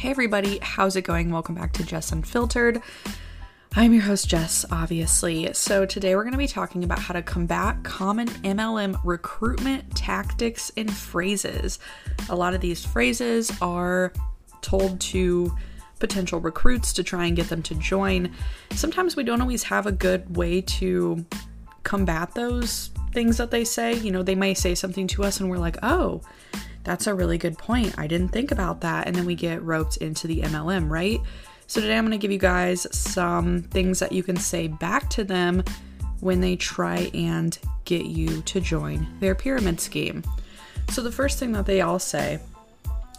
Hey, everybody, how's it going? Welcome back to Jess Unfiltered. I'm your host, Jess, obviously. So, today we're going to be talking about how to combat common MLM recruitment tactics and phrases. A lot of these phrases are told to potential recruits to try and get them to join. Sometimes we don't always have a good way to combat those things that they say. You know, they may say something to us and we're like, oh, that's a really good point. I didn't think about that. And then we get roped into the MLM, right? So today I'm going to give you guys some things that you can say back to them when they try and get you to join their pyramid scheme. So the first thing that they all say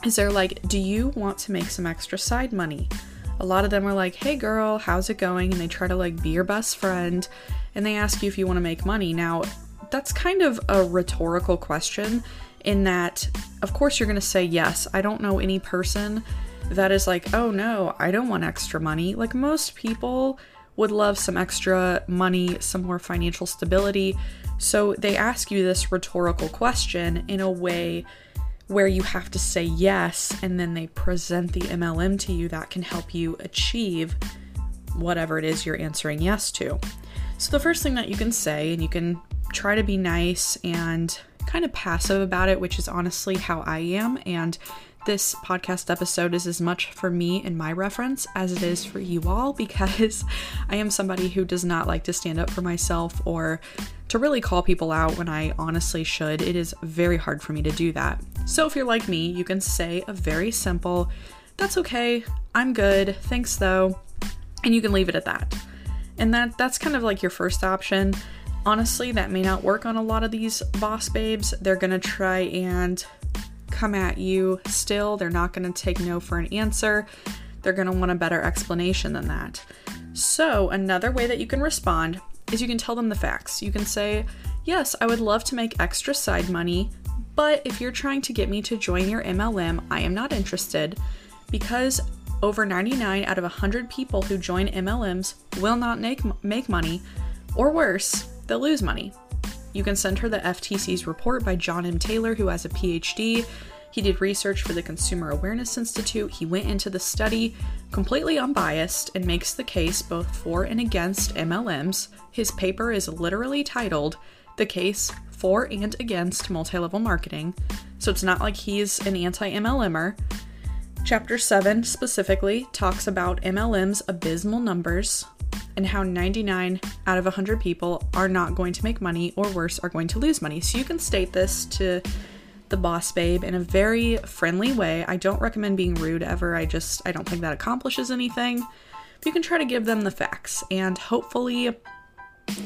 is they're like, Do you want to make some extra side money? A lot of them are like, Hey girl, how's it going? And they try to like be your best friend and they ask you if you want to make money. Now, that's kind of a rhetorical question in that, of course, you're going to say yes. I don't know any person that is like, oh no, I don't want extra money. Like most people would love some extra money, some more financial stability. So they ask you this rhetorical question in a way where you have to say yes, and then they present the MLM to you that can help you achieve whatever it is you're answering yes to. So the first thing that you can say, and you can try to be nice and kind of passive about it, which is honestly how I am. And this podcast episode is as much for me and my reference as it is for you all because I am somebody who does not like to stand up for myself or to really call people out when I honestly should. It is very hard for me to do that. So if you're like me, you can say a very simple, that's okay, I'm good, thanks though, and you can leave it at that. And that that's kind of like your first option. Honestly, that may not work on a lot of these boss babes. They're to try and come at you still. They're not to take no for an answer. They're to want a better explanation than that. So, another way that you can respond is you can tell them the facts. You can say, Yes, I would love to make extra side money, but if you're trying to get me to join your MLM, I am not interested because over 99 out of 100 people who join MLMs will not make, make money, or worse, they'll lose money. You can send her the FTC's report by Jon M. Taylor, who has a PhD. He did research for the Consumer Awareness Institute. He went into the study completely unbiased and makes the case both for and against MLMs. His paper is literally titled The Case for and Against Multi Level Marketing. So it's not like he's an anti MLMer. Chapter 7 specifically talks about MLM's abysmal numbers, and how 99 out of 100 people are not going to make money or worse are going to lose money. So you can state this to the boss babe in a very friendly way. I don't recommend being rude ever. I just I don't think that accomplishes anything. But you can try to give them the facts and hopefully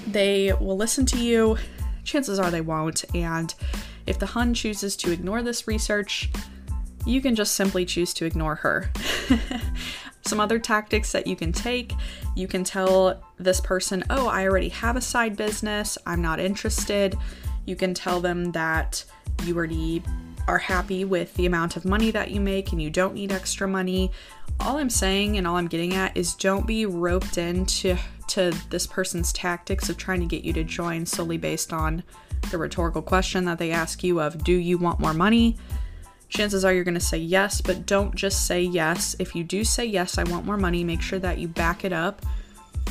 they will listen to you. Chances are they won't and if the Hun chooses to ignore this research, you can just simply choose to ignore her. Some other tactics that you can take you can tell this person, oh, I already have a side business, I'm not interested. You can tell them that you already are happy with the amount of money that you make and you don't need extra money. All I'm saying and all I'm getting at is don't be roped into to this person's tactics of trying to get you to join solely based on the rhetorical question that they ask you of do you want more money? Chances are you're going to say yes, but don't just say yes. If you do say yes, I want more money, make sure that you back it up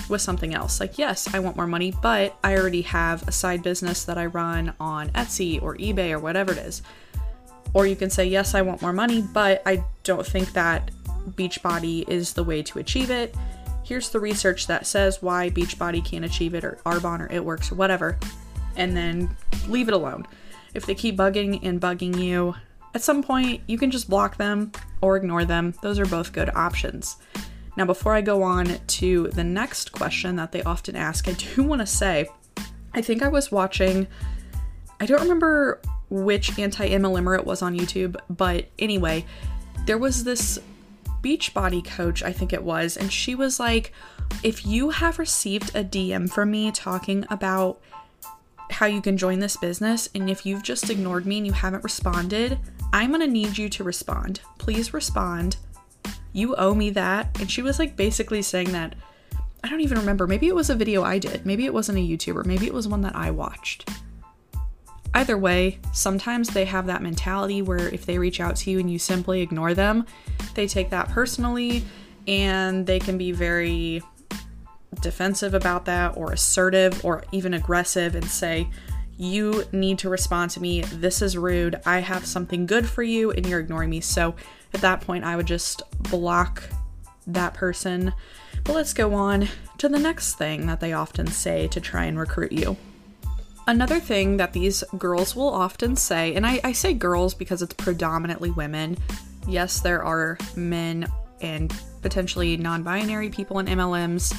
with something else. Like, yes, I want more money, but I already have a side business that I run on Etsy or eBay or whatever it is. Or you can say, yes, I want more money, but I don't think that Beachbody is the way to achieve it. Here's the research that says why Beachbody can't achieve it, or Arbonne, or It Works, or whatever. And then leave it alone. If they keep bugging and bugging you, at some point, you can just block them or ignore them. Those are both good options. Now, before I go on to the next question that they often ask, I do want to say I think I was watching, I don't remember which anti MLMer it was on YouTube, but anyway, there was this Beachbody coach, I think it was, and she was like, if you have received a DM from me talking about how you can join this business, and if you've just ignored me and you haven't responded, I'm gonna need you to respond. Please respond. You owe me that. And she was like basically saying that. I don't even remember. Maybe it was a video I did. Maybe it wasn't a YouTuber. Maybe it was one that I watched. Either way, sometimes they have that mentality where if they reach out to you and you simply ignore them, they take that personally and they can be very defensive about that or assertive or even aggressive and say, You need to respond to me. This is rude. I have something good for you and you're ignoring me. So at that point, I would just block that person. But let's go on to the next thing that they often say to try and recruit you. Another thing that these girls will often say, and I, I say girls because it's predominantly women. Yes, there are men and potentially non binary people in MLMs.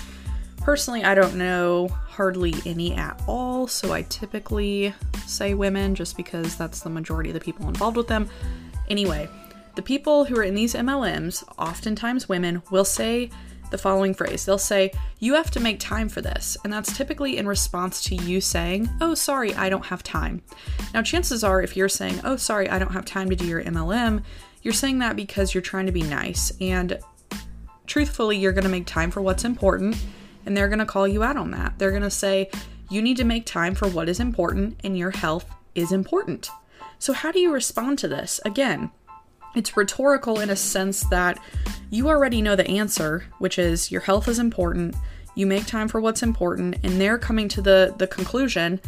Personally, I don't know hardly any at all, so I typically say women just because that's the majority of the people involved with them. Anyway, the people who are in these MLMs, oftentimes women, will say the following phrase. They'll say, You have to make time for this. And that's typically in response to you saying, Oh, sorry, I don't have time. Now, chances are, if you're saying, Oh, sorry, I don't have time to do your MLM, you're saying that because you're trying to be nice. And truthfully, you're going to make time for what's important. And they're going to call you out on that. They're going to say, You need to make time for what is important, and your health is important. So, how do you respond to this? Again, it's rhetorical in a sense that you already know the answer, which is your health is important. You make time for what's important, and they're coming to the the conclusion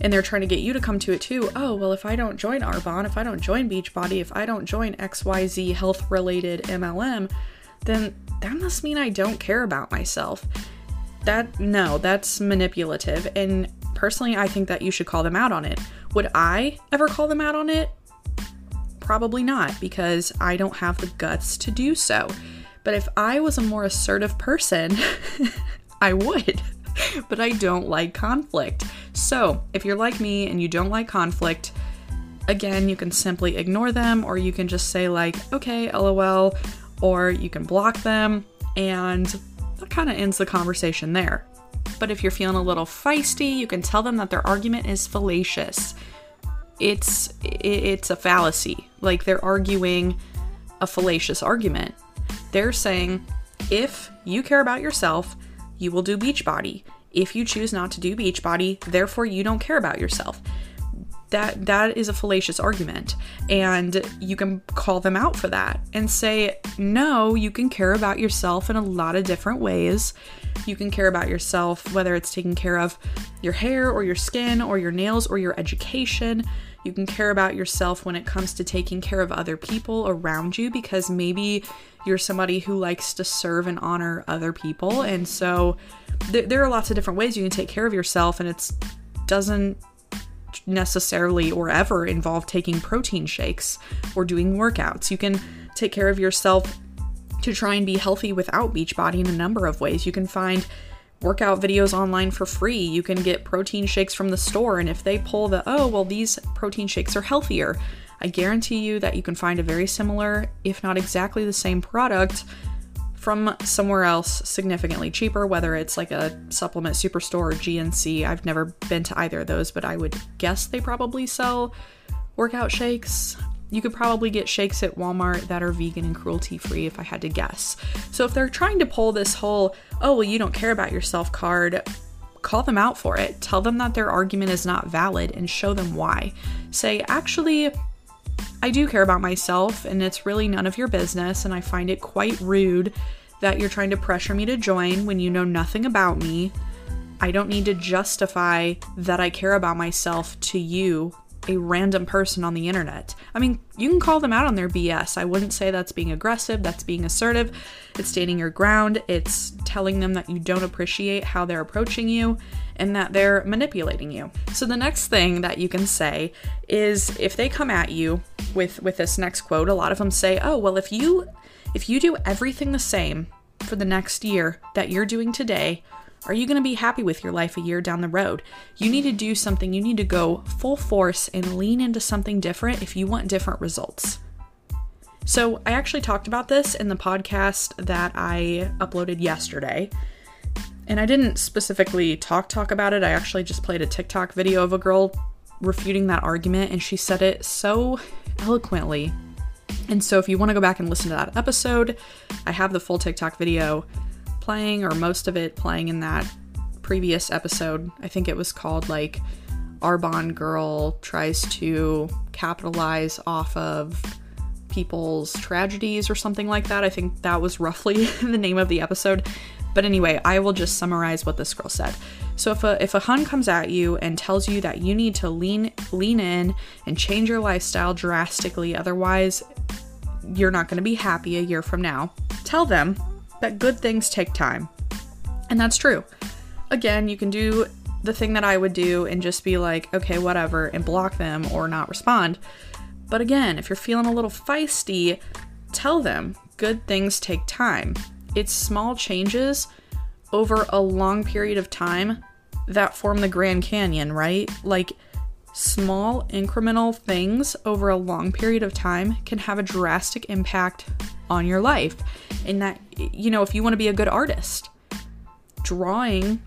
and they're trying to get you to come to it too. Oh, well, if I don't join Arbonne, if I don't join Beachbody, if I don't join XYZ health related MLM, then that must mean I don't care about myself. That, no, that's manipulative. And personally, I think that you should call them out on it. Would I ever call them out on it? Probably not, because I don't have the guts to do so. But if I was a more assertive person, I would. but I don't like conflict. So, if you're like me and you don't like conflict, again, you can simply ignore them or you can just say, like, okay, lol, or you can block them, and that kind of ends the conversation there. But if you're feeling a little feisty, you can tell them that their argument is fallacious it's it's a fallacy. Like they're arguing a fallacious argument. They're saying if you care about yourself, you will do Beachbody. If you choose not to do Beachbody, therefore you don't care about yourself. That that is a fallacious argument and you can call them out for that and say no, you can care about yourself in a lot of different ways. You can care about yourself whether it's taking care of your hair or your skin or your nails or your education you can care about yourself when it comes to taking care of other people around you because maybe you're somebody who likes to serve and honor other people. And so th- there are lots of different ways you can take care of yourself, and it doesn't necessarily or ever involve taking protein shakes or doing workouts. You can take care of yourself to try and be healthy without Beachbody in a number of ways. You can find workout videos online for free. You can get protein shakes from the store. And if they pull the, oh, well, these protein shakes are healthier, I guarantee you that you can find a very similar, if not exactly the same product from somewhere else significantly cheaper, whether it's like a supplement superstore or GNC. I've never been to either of those, but I would guess they probably sell workout shakes. You could probably get shakes at Walmart that are vegan and cruelty free if I had to guess. So if they're trying to pull this whole, oh, well, you don't care about yourself card, call them out for it. Tell them that their argument is not valid and show them why. Say, actually, I do care about myself and it's really none of your business, and I find it quite rude that you're trying to pressure me to join when you know nothing about me. I don't need to justify that I care about myself to you a random person on the internet. I mean, you can call them out on their BS. I wouldn't say that's being aggressive, that's being assertive. It's standing your ground, it's telling them that you don't appreciate how they're approaching you and that they're manipulating you. So the next thing that you can say is if they come at you with with this next quote, a lot of them say, "Oh, well if you if you do everything the same for the next year that you're doing today, are you going to be happy with your life a year down the road? You need to do something, you need to go full force and lean into something different if you want different results. So, I actually talked about this in the podcast that I uploaded yesterday. And I didn't specifically talk talk about it. I actually just played a TikTok video of a girl refuting that argument and she said it so eloquently. And so if you want to go back and listen to that episode, I have the full TikTok video playing, or most of it playing in that previous episode. I think it was called like Arbonne Girl tries to capitalize off of people's tragedies or something like that. I think that was roughly the name of the episode. But anyway, I will just summarize what this girl said. So if a if a hun comes at you and tells you that you need to lean lean in and change your lifestyle drastically, otherwise you're not going to be happy a year from now, tell them that good things take time. And that's true. Again, you can do the thing that I would do and just be like, okay, whatever, and block them or not respond. But again, if you're feeling a little feisty, tell them good things take time. It's small changes over a long period of time that form the Grand Canyon, right? Like small incremental things over a long period of time can have a drastic impact on your life. And that, you know, if you want to be a good artist, drawing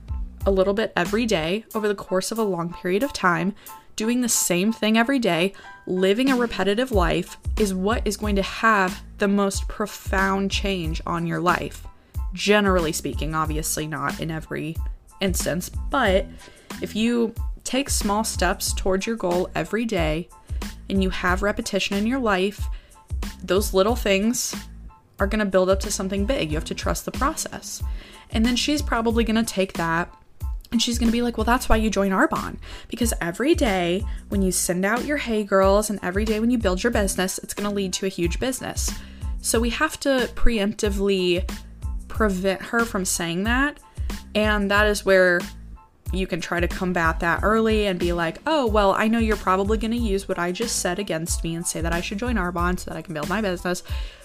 a little bit every day over the course of a long period of time, doing the same thing every day, living a repetitive life is what is going to have the most profound change on your life. Generally speaking, obviously not in every instance, but if you take small steps towards your goal every day and you have repetition in your life, those little things are going to build up to something big. You have to trust the process. And then she's probably going to take that and she's going to be like, Well, that's why you join Arbonne. Because every day when you send out your Hey Girls and every day when you build your business, it's going to lead to a huge business. So we have to preemptively prevent her from saying that. And that is where you can try to combat that early and be like, oh, well, I know you're probably going to use what I just said against me and say that I should join Arbonne so that I can build my business.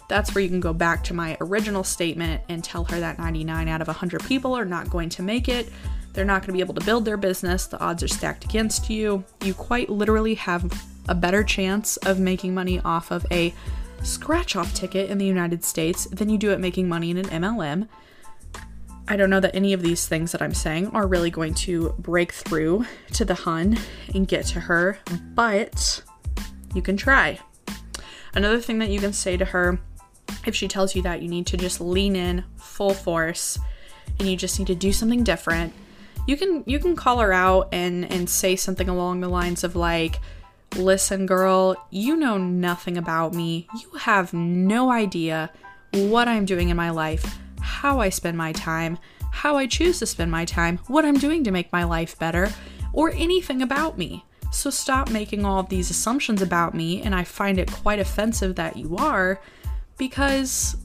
That's where you can go back to my original statement and tell her that 99 out of 100 people are not going to make it. They're not going to be able to build their business. The odds are stacked against you. You quite literally have a better chance of making money off of a scratch off ticket in the United States than you do at making money in an MLM. I don't know that any of these things that I'm saying are really going to break through to the Hun and get to her, but you can try. Another thing that you can say to her if she tells you that you need to just lean in full force and you just need to do something different, you can you can call her out and and say something along the lines of like listen girl, you know nothing about me. You have no idea what I'm doing in my life how I spend my time, how I choose to spend my time, what I'm doing to make my life better, or anything about me. So stop making all of these assumptions about me, and I find it quite offensive that you are because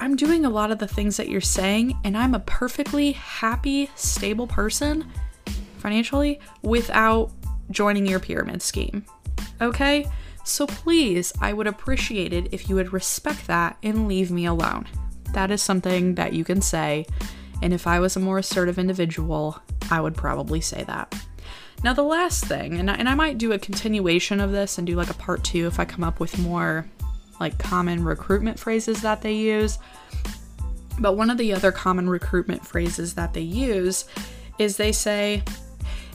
I'm doing a lot of the things that you're saying, and I'm a perfectly happy, stable person financially without joining your pyramid scheme. Okay? So please, I would appreciate it if you would respect that and leave me alone. That is something that you can say. And if I was a more assertive individual, I would probably say that. Now, the last thing, and I, and I might do a continuation of this and do like a part two if I come up with more like common recruitment phrases that they use. But one of the other common recruitment phrases that they use is they say,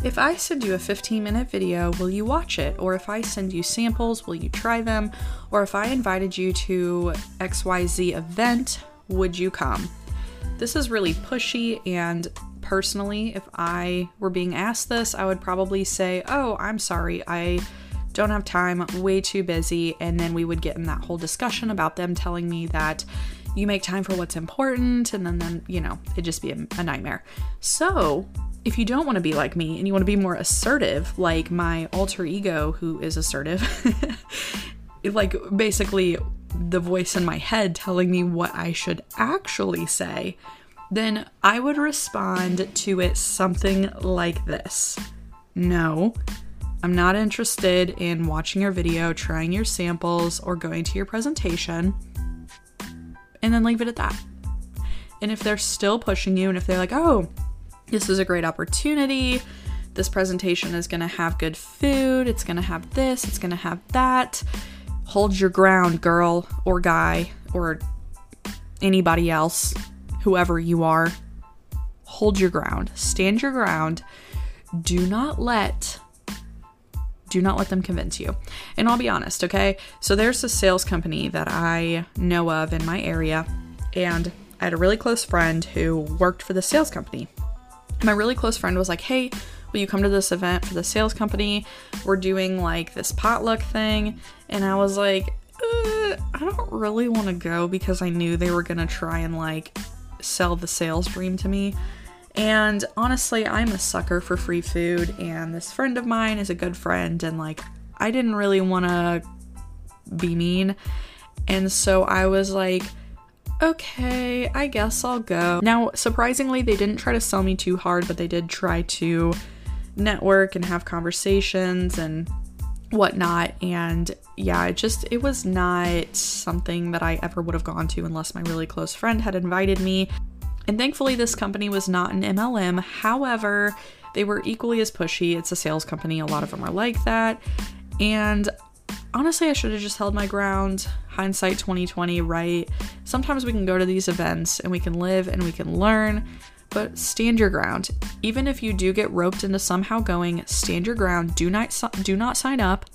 if I send you a 15 minute video, will you watch it? Or if I send you samples, will you try them? Or if I invited you to XYZ event, would you come? This is really pushy, and personally, if I were being asked this, I would probably say, Oh, I'm sorry, I don't have time, way too busy. And then we would get in that whole discussion about them telling me that you make time for what's important, and then, then you know, it'd just be a, a nightmare. So, if you don't want to be like me and you want to be more assertive, like my alter ego who is assertive, like basically the voice in my head telling me what I should actually say, then I would respond to it something like this. No, I'm not interested in watching your video, trying your samples, or going to your presentation. And then leave it at that. And if they're still pushing you, and if they're like, oh, this is a great opportunity, this presentation is gonna have good food, it's gonna have this, it's gonna have that hold your ground, girl or guy or anybody else, whoever you are. Hold your ground. Stand your ground. Do not let do not let them convince you. And I'll be honest, okay? So there's a sales company that I know of in my area, and I had a really close friend who worked for the sales company. My really close friend was like, "Hey, will you come to this event for the sales company? We're doing like this potluck thing. And I was like, uh, I don't really want to go because I knew they were going to try and like sell the sales dream to me. And honestly, I'm a sucker for free food, and this friend of mine is a good friend, and like, I didn't really want to be mean. And so I was like, okay, I guess I'll go. Now, surprisingly, they didn't try to sell me too hard, but they did try to network and have conversations and whatnot. And yeah, it just, it was not something that I ever would have gone to unless my really close friend had invited me. And thankfully, this company was not an MLM. However, they were equally as pushy. It's a sales company, a lot of them are like that. And honestly, I should have just held my ground. Hindsight 2020, right? Sometimes we can go to these events and we can live and we can learn, but stand your ground. Even if you do get roped into somehow going, stand your ground. Do not do not sign up.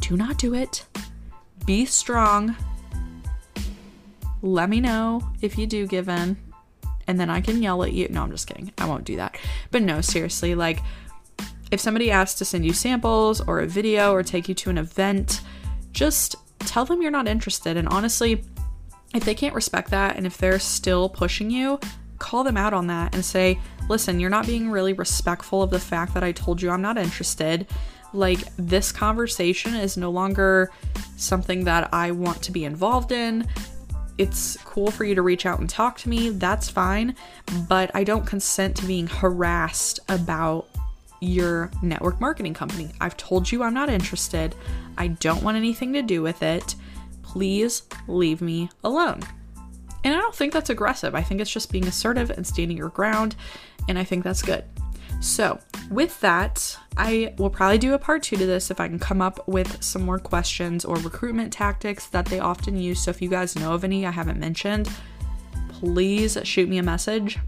Do not do it. Be strong. Let me know if you do give in, and then I can yell at you. No, I'm just kidding. I won't do that. But no, seriously, like if somebody asks to send you samples or a video or take you to an event, just tell them you're not interested. And honestly, if they can't respect that and if they're still pushing you, call them out on that and say, listen, you're not being really respectful of the fact that I told you I'm not interested. Like, this conversation is no longer something that I want to be involved in. It's cool for you to reach out and talk to me, that's fine, but I don't consent to being harassed about your network marketing company. I've told you I'm not interested. I don't want anything to do with it. Please leave me alone. And I don't think that's aggressive. I think it's just being assertive and standing your ground, and I think that's good. So, with that, I will probably do a part two to this if I can come up with some more questions or recruitment tactics that they often use. So, if you guys know of any I haven't mentioned, please shoot me a message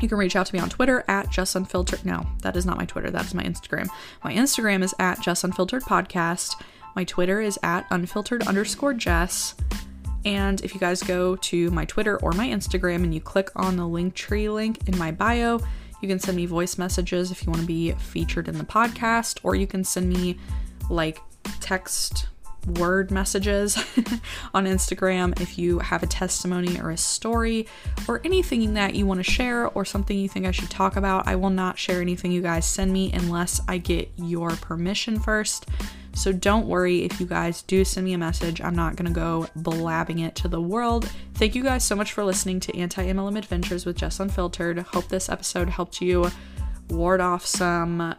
you can reach out to me on Twitter at Jess Unfiltered. No, that is not my Twitter. That is my Instagram. My Instagram is at Jess Unfiltered Podcast. My Twitter is at unfiltered underscore Jess. And if you guys go to my Twitter or my Instagram and you click on the Linktree link in my bio, you can send me voice messages if you want to be featured in the podcast, or you can send me like text word messages on Instagram if you have a testimony or a story or anything that you want to share or something you think I should talk about. I will not share anything you guys send me unless I get your permission first. So don't worry if you guys do send me a message. I'm not going to go blabbing it to the world. Thank you guys so much for listening to Anti MLM Adventures with Jess Unfiltered. Hope this episode helped you ward off some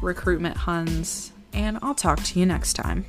recruitment huns, and I'll talk to you next time.